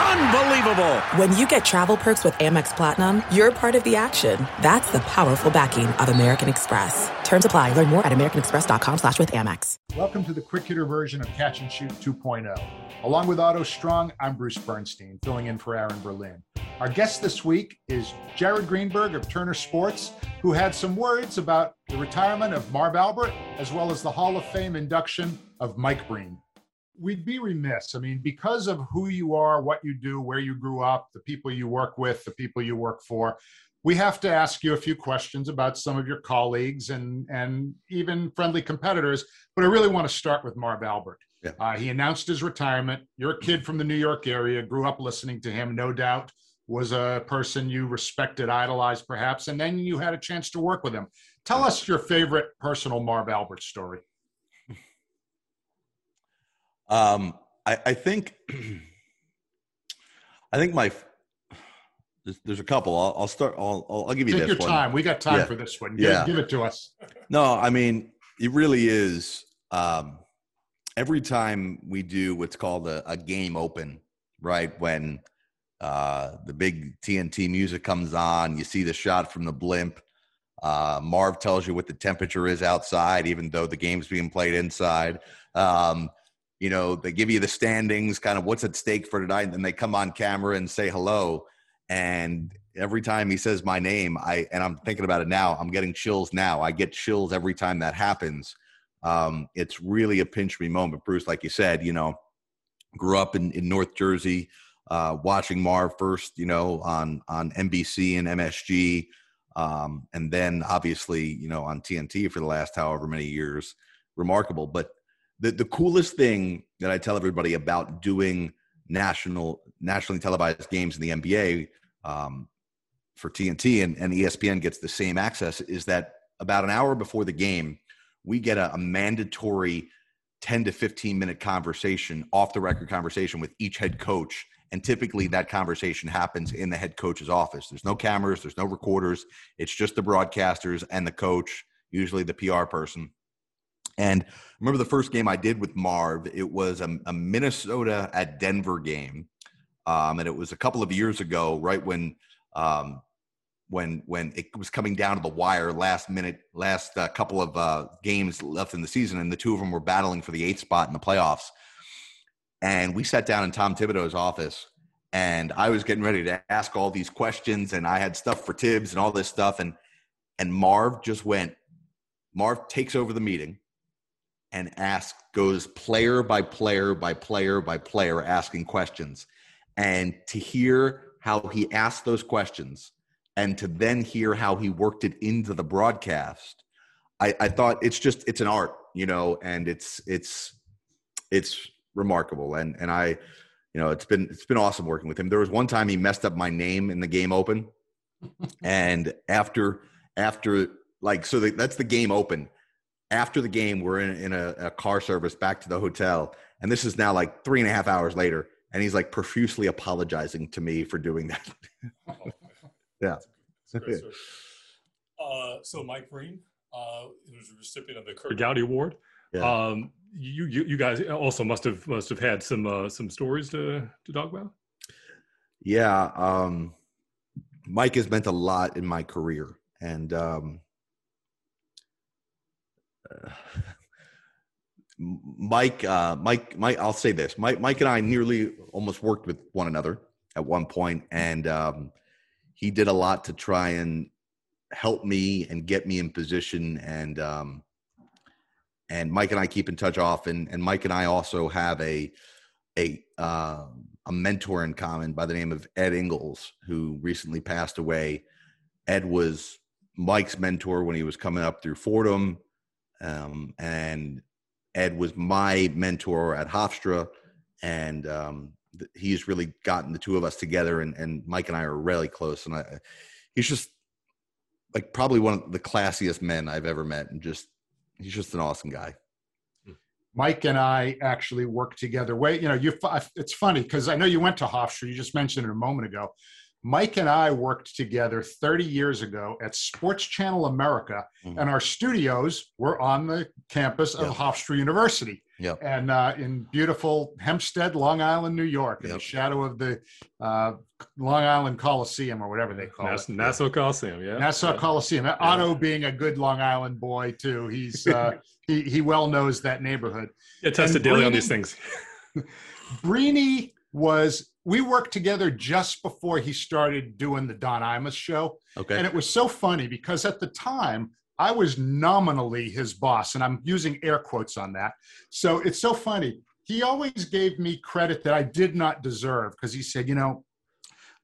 Unbelievable! When you get travel perks with Amex Platinum, you're part of the action. That's the powerful backing of American Express. Terms apply. Learn more at americanexpress.com slash with Amex. Welcome to the quick hitter version of Catch and Shoot 2.0. Along with Otto Strong, I'm Bruce Bernstein, filling in for Aaron Berlin. Our guest this week is Jared Greenberg of Turner Sports, who had some words about the retirement of Marv Albert, as well as the Hall of Fame induction of Mike Breen. We'd be remiss. I mean, because of who you are, what you do, where you grew up, the people you work with, the people you work for, we have to ask you a few questions about some of your colleagues and, and even friendly competitors. But I really want to start with Marv Albert. Yeah. Uh, he announced his retirement. You're a kid from the New York area, grew up listening to him, no doubt, was a person you respected, idolized perhaps, and then you had a chance to work with him. Tell us your favorite personal Marv Albert story. Um, I, I think, I think my, there's, there's a couple. I'll, I'll start. I'll, I'll, I'll give you Take this your one. time. We got time Yeah. for this one. Give, Yeah. give it to us. No, I mean, it really is. Um, every time we do what's called a, a game open, right? When uh, the big TNT music comes on, you see the shot from the blimp. Uh, Marv tells you what the temperature is outside, even though the game's being played inside. Um, you know, they give you the standings, kind of what's at stake for tonight, and then they come on camera and say hello. And every time he says my name, I and I'm thinking about it now. I'm getting chills now. I get chills every time that happens. Um, it's really a pinch me moment, Bruce. Like you said, you know, grew up in, in North Jersey, uh, watching Marv first, you know, on on NBC and MSG, um, and then obviously, you know, on TNT for the last however many years. Remarkable, but the the coolest thing that I tell everybody about doing national nationally televised games in the NBA um, for TNT and, and ESPN gets the same access is that about an hour before the game, we get a, a mandatory 10 to 15 minute conversation, off the record conversation with each head coach. And typically that conversation happens in the head coach's office. There's no cameras, there's no recorders. It's just the broadcasters and the coach, usually the PR person. And remember the first game I did with Marv, it was a, a Minnesota at Denver game. Um, and it was a couple of years ago, right when um, when when it was coming down to the wire, last minute, last uh, couple of uh, games left in the season, and the two of them were battling for the eighth spot in the playoffs. And we sat down in Tom Thibodeau's office, and I was getting ready to ask all these questions, and I had stuff for Thibs and all this stuff, and and Marv just went. Marv takes over the meeting and ask goes player by player by player by player, asking questions, and to hear how he asked those questions and to then hear how he worked it into the broadcast I, I thought it's just it's an art you know and it's it's it's remarkable. And and i you know it's been it's been awesome working with him. There was one time he messed up my name in the game open. And after after like so the, that's the game open after the game we're in, in a, a car service back to the hotel and this is now like three and a half hours later and he's like profusely apologizing to me for doing that yeah That's great story. Uh, so Mike Breen uh, was a recipient of the Curt Gowdy Award. Yeah. Um, you, you you guys also must have must have had some uh, some stories to to talk about. Yeah, um, Mike has meant a lot in my career, and um, Mike, uh, Mike, Mike. I'll say this: Mike, Mike, and I nearly almost worked with one another at one point, and um, he did a lot to try and help me and get me in position, and um, and Mike and I keep in touch often, and Mike and I also have a a uh, a mentor in common by the name of Ed Ingles, who recently passed away. Ed was Mike's mentor when he was coming up through Fordham, um, and Ed was my mentor at Hofstra, and um, th- he's really gotten the two of us together. And, and Mike and I are really close, and I, he's just like probably one of the classiest men I've ever met, and just he's just an awesome guy. Mike and I actually worked together. Wait, you know, you it's funny because I know you went to Hofstra. You just mentioned it a moment ago. Mike and I worked together 30 years ago at Sports Channel America, mm-hmm. and our studios were on the campus of yep. Hofstra University. Yep. And uh, in beautiful Hempstead, Long Island, New York, in the shadow of the uh, Long Island Coliseum or whatever they call Nass- it. Nassau Coliseum, yeah. Nassau yeah. Coliseum. Yeah. Otto being a good Long Island boy too, he's uh, he he well knows that neighborhood. Yeah, tested daily on these things. Brini was we worked together just before he started doing the Don Imus show. Okay. And it was so funny because at the time I was nominally his boss, and I'm using air quotes on that. So it's so funny. He always gave me credit that I did not deserve because he said, you know,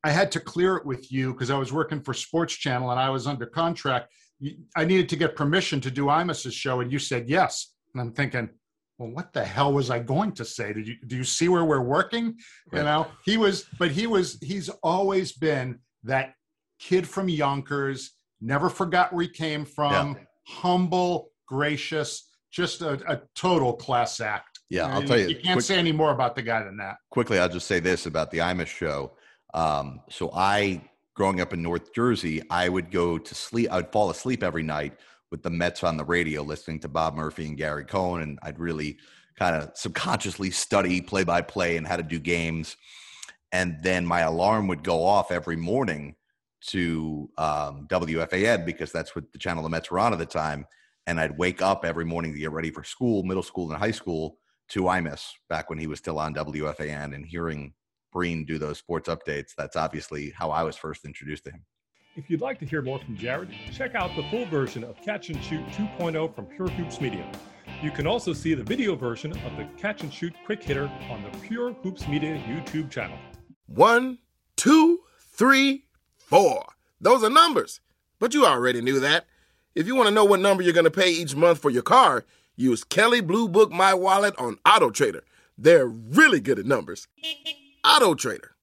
I had to clear it with you because I was working for Sports Channel and I was under contract. I needed to get permission to do Imus's show, and you said yes. And I'm thinking, well, what the hell was I going to say? Did you do you see where we're working? Right. You know, he was, but he was, he's always been that kid from Yonkers, never forgot where he came from, yeah. humble, gracious, just a, a, total class act. Yeah, I'll tell you. You can't quick, say any more about the guy than that. Quickly, I'll just say this about the Imus show. Um, so I, growing up in North Jersey, I would go to sleep. I would fall asleep every night with the Mets on the radio, listening to Bob Murphy and Gary Cohen, and I'd really kind of subconsciously study play by play and how to do games. And then my alarm would go off every morning to um, WFAN because that's what the channel the Mets were on at the time. And I'd wake up every morning to get ready for school, middle school and high school to Imus back when he was still on WFAN and hearing Breen do those sports updates. That's obviously how I was first introduced to him. If you'd like to hear more from Jared, check out the full version of Catch and Shoot 2.0 from Pure Hoops Media. You can also see the video version of the Catch and Shoot Quick Hitter on the Pure Hoops Media YouTube channel. One, two, three, four. Those are numbers, but you already knew that. If you want to know what number you're going to pay each month for your car, use Kelley Blue Book My Wallet on Auto Trader. They're really good at numbers. Auto Trader.